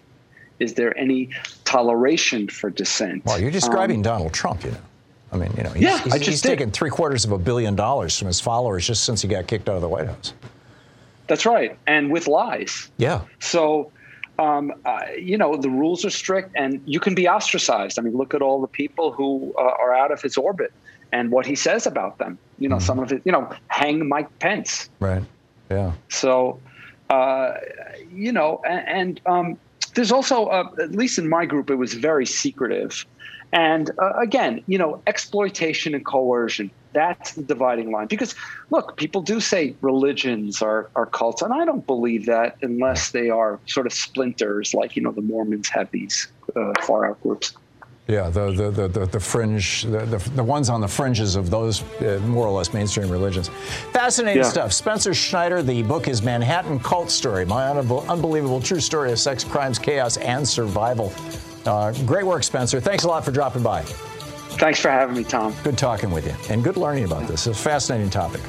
Is there any toleration for dissent? Well, you're describing um, Donald Trump, you know. I mean, you know, he's, yeah, he's, I just he's taken three quarters of a billion dollars from his followers just since he got kicked out of the White House. That's right, and with lies. Yeah. So, um, uh, you know, the rules are strict, and you can be ostracized. I mean, look at all the people who uh, are out of his orbit and what he says about them. You know, mm-hmm. some of it. You know, hang Mike Pence. Right. Yeah. So, Uh, you know, and, and um, there's also, uh, at least in my group, it was very secretive. And uh, again, you know, exploitation and coercion. That's the dividing line. Because look, people do say religions are, are cults, and I don't believe that unless they are sort of splinters, like, you know, the Mormons have these uh, far out groups. Yeah, the the the, the, the fringe, the, the, the ones on the fringes of those uh, more or less mainstream religions. Fascinating Yeah. stuff. Spencer Schneider. The book is Manhattan Cult Story: My Unab- Unbelievable True Story of Sex, Crimes, Chaos, and Survival. Uh, great work, Spencer. Thanks a lot for dropping by. Thanks for having me, Tom. Good talking with you, and good learning about this. It's a fascinating topic.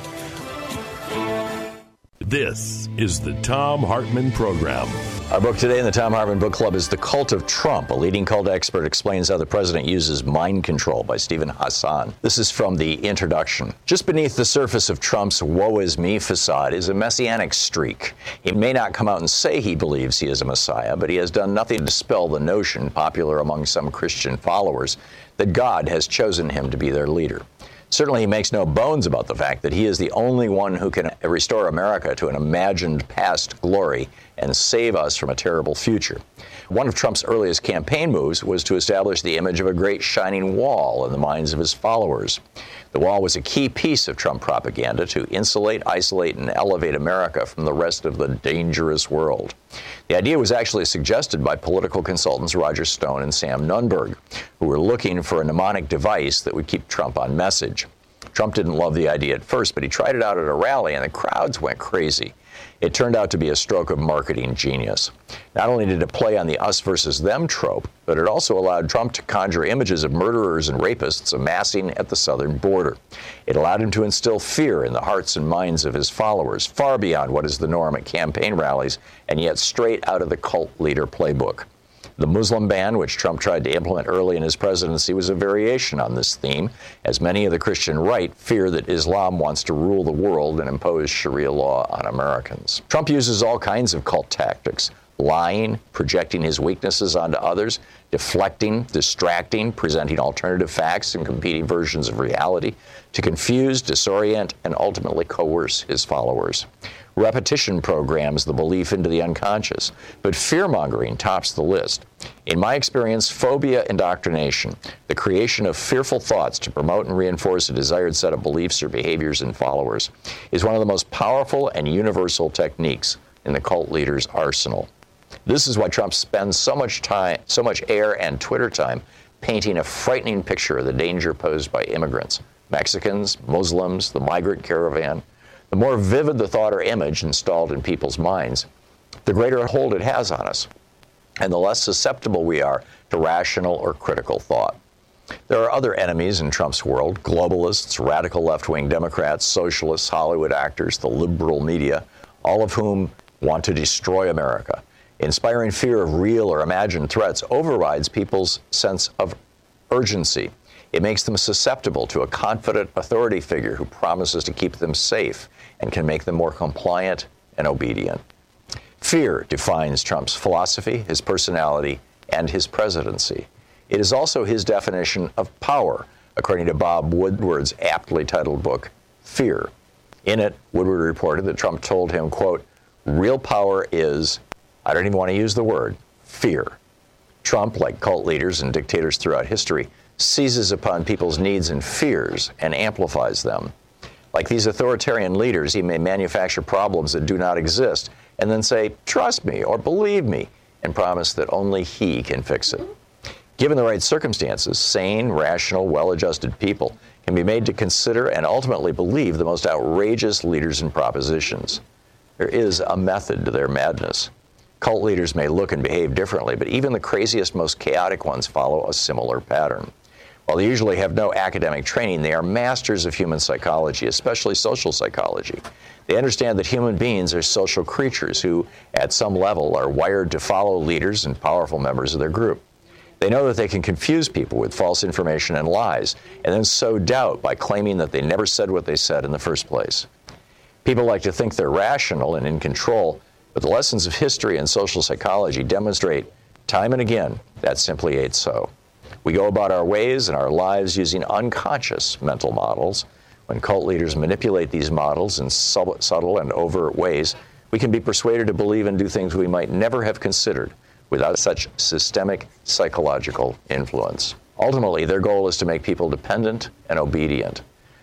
This is the Thom Hartmann Program. Our book today in the Thom Hartmann Book Club is The Cult of Trump. A leading cult expert explains how the president uses mind control by Steven Hassan. This is from the introduction. Just beneath the surface of Trump's woe is me facade is a messianic streak. He may not come out and say he believes he is a messiah, but he has done nothing to dispel the notion, popular among some Christian followers, that God has chosen him to be their leader. Certainly, he makes no bones about the fact that he is the only one who can restore America to an imagined past glory and save us from a terrible future. One of Trump's earliest campaign moves was to establish the image of a great shining wall in the minds of his followers. The wall was a key piece of Trump propaganda to insulate, isolate, and elevate America from the rest of the dangerous world. The idea was actually suggested by political consultants Roger Stone and Sam Nunberg, who were looking for a mnemonic device that would keep Trump on message. Trump didn't love the idea at first, but he tried it out at a rally and the crowds went crazy. It turned out to be a stroke of marketing genius. Not only did it play on the us versus them trope, but it also allowed Trump to conjure images of murderers and rapists amassing at the southern border. It allowed him to instill fear in the hearts and minds of his followers, far beyond what is the norm at campaign rallies, and yet straight out of the cult leader playbook. The Muslim ban, which Trump tried to implement early in his presidency, was a variation on this theme, as many of the Christian right fear that Islam wants to rule the world and impose Sharia law on Americans. Trump uses all kinds of cult tactics lying, projecting his weaknesses onto others, deflecting, distracting, presenting alternative facts and competing versions of reality to confuse, disorient, and ultimately coerce his followers. Repetition programs the belief into the unconscious, but fear mongering tops the list. In my experience, phobia indoctrination, the creation of fearful thoughts to promote and reinforce a desired set of beliefs or behaviors in followers, is one of the most powerful and universal techniques in the cult leader's arsenal. This is why Trump spends so much time, so much air and Twitter time painting a frightening picture of the danger posed by immigrants, Mexicans, Muslims, the migrant caravan. The more vivid the thought or image installed in people's minds, the greater hold it has on us, and the less susceptible we are to rational or critical thought. There are other enemies in Trump's world globalists, radical left wing Democrats, socialists, Hollywood actors, the liberal media, all of whom want to destroy America. Inspiring fear of real or imagined threats overrides people's sense of urgency. It makes them susceptible to a confident authority figure who promises to keep them safe and can make them more compliant and obedient. Fear defines Trump's philosophy, his personality, and his presidency. It is also his definition of power, according to Bob Woodward's aptly titled book, Fear. In it, Woodward reported that Trump told him, quote, real power is, I don't even want to use the word, fear. Trump, like cult leaders and dictators throughout history, seizes upon people's needs and fears and amplifies them. Like these authoritarian leaders, he may manufacture problems that do not exist and then say, trust me or believe me, and promise that only he can fix it. Given the right circumstances, sane, rational, well adjusted people can be made to consider and ultimately believe the most outrageous leaders and propositions. There is a method to their madness. Cult leaders may look and behave differently, but even the craziest, most chaotic ones follow a similar pattern. While they usually have no academic training, they are masters of human psychology, especially social psychology. They understand that human beings are social creatures who, at some level, are wired to follow leaders and powerful members of their group. They know that they can confuse people with false information and lies, and then sow doubt by claiming that they never said what they said in the first place. People like to think they're rational and in control, but the lessons of history and social psychology demonstrate time and again that simply ain't so. We go about our ways and our lives using unconscious mental models. When cult leaders manipulate these models in sub- subtle and overt ways, we can be persuaded to believe and do things we might never have considered without such systemic psychological influence. Ultimately, their goal is to make people dependent and obedient.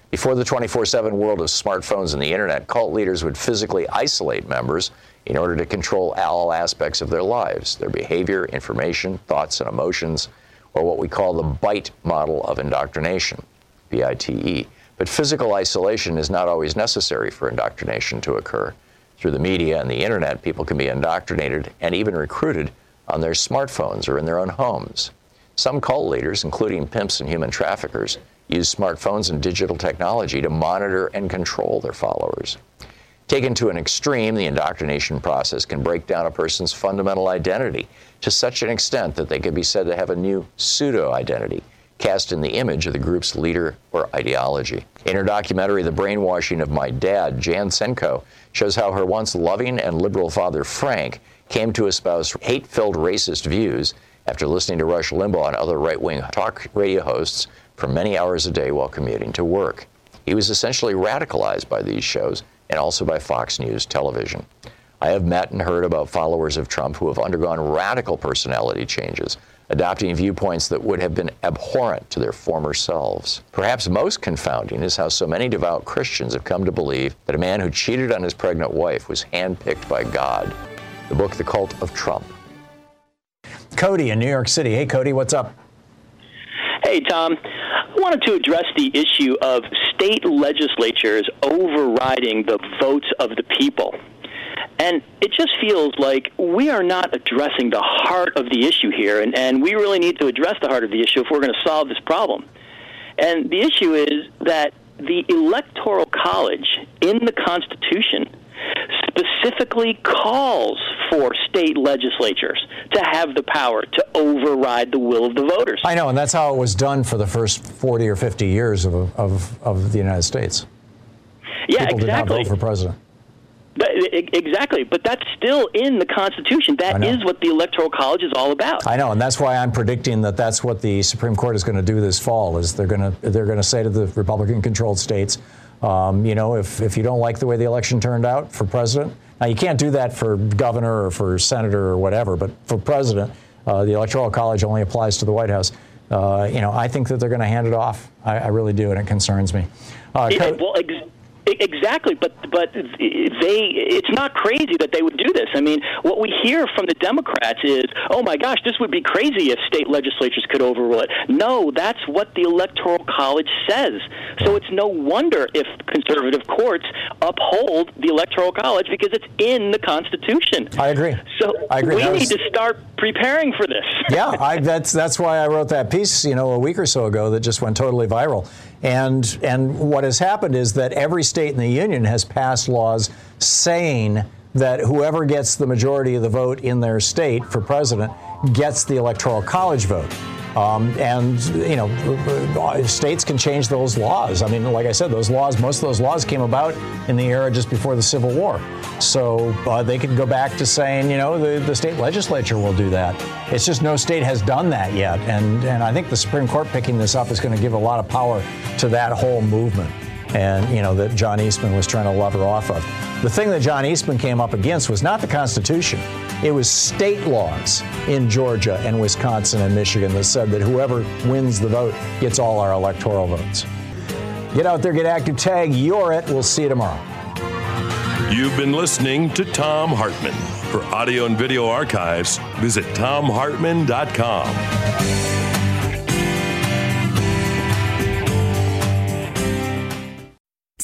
Before the 24 7 world of smartphones and the internet, cult leaders would physically isolate members in order to control all aspects of their lives their behavior, information, thoughts, and emotions, or what we call the BITE model of indoctrination. B I T E. But physical isolation is not always necessary for indoctrination to occur. Through the media and the internet, people can be indoctrinated and even recruited on their smartphones or in their own homes. Some cult leaders, including pimps and human traffickers, use smartphones and digital technology to monitor and control their followers. Taken to an extreme, the indoctrination process can break down a person's fundamental identity to such an extent that they can be said to have a new pseudo identity, cast in the image of the group's leader or ideology. In her documentary, The Brainwashing of My Dad, Jen Senko shows how her once loving and liberal father, Frank, came to espouse hate filled racist views after listening to Rush Limbaugh and other right wing talk radio hosts for many hours a day while commuting to work. He was essentially radicalized by these shows and also by Fox News television. I have met and heard about followers of Trump who have undergone radical personality changes, adopting viewpoints that would have been abhorrent to their former selves. Perhaps most confounding is how so many devout Christians have come to believe that a man who cheated on his pregnant wife was handpicked by God. The book, The Cult of Trump. Cody in New York City. Hey, Cody, what's up? Hey, Thom. I wanted to address the issue of state legislatures overriding the votes of the people. And it just feels like we are not addressing the heart of the issue here, and, and we really need to address the heart of the issue if we're going to solve this problem. And the issue is that the Electoral College in the Constitution specifically calls for state legislatures to have the power to override the will of the voters. I know, and that's how it was done for the first 40 or 50 years of, of, of the United States. Yeah, People exactly. did not vote for president. But, exactly, but that's still in the Constitution. That is what the Electoral College is all about. I know, and that's why I'm predicting that that's what the Supreme Court is going to do this fall. Is they're going to they're going to say to the Republican-controlled states, um, you know, if if you don't like the way the election turned out for president, now you can't do that for governor or for senator or whatever, but for president, uh, the Electoral College only applies to the White House. Uh, you know, I think that they're going to hand it off. I, I, really do, and it concerns me. Uh, yeah, well, ex- Exactly, but but they it's not crazy that they would do this. I mean, what we hear from the Democrats is, "Oh my gosh, this would be crazy if state legislatures could overrule it." No, that's what the Electoral College says. So it's no wonder if conservative courts uphold the Electoral College because it's in the Constitution. I agree. So I agree. we That need to start preparing for this. yeah, I, that's that's why I wrote that piece, you know, a week or so ago that just went totally viral. And and what has happened is that every state in the union has passed laws saying that whoever gets the majority of the vote in their state for president gets the electoral college vote. Um, and you know, states can change those laws. I mean, like I said, those laws, most of those laws came about in the era just before the Civil War. So uh, they could go back to saying, you know, the, the state legislature will do that. It's just no state has done that yet, and and I think the Supreme Court picking this up is going to give a lot of power to that whole movement. And you know that John Eastman was trying to lever off of. The thing that John Eastman came up against was not the Constitution. It was state laws in Georgia and Wisconsin and Michigan that said that whoever wins the vote gets all our electoral votes. Get out there, get active, tag, you're it. We'll see you tomorrow. You've been listening to Thom Hartmann. For audio and video archives, visit thomhartmann.com.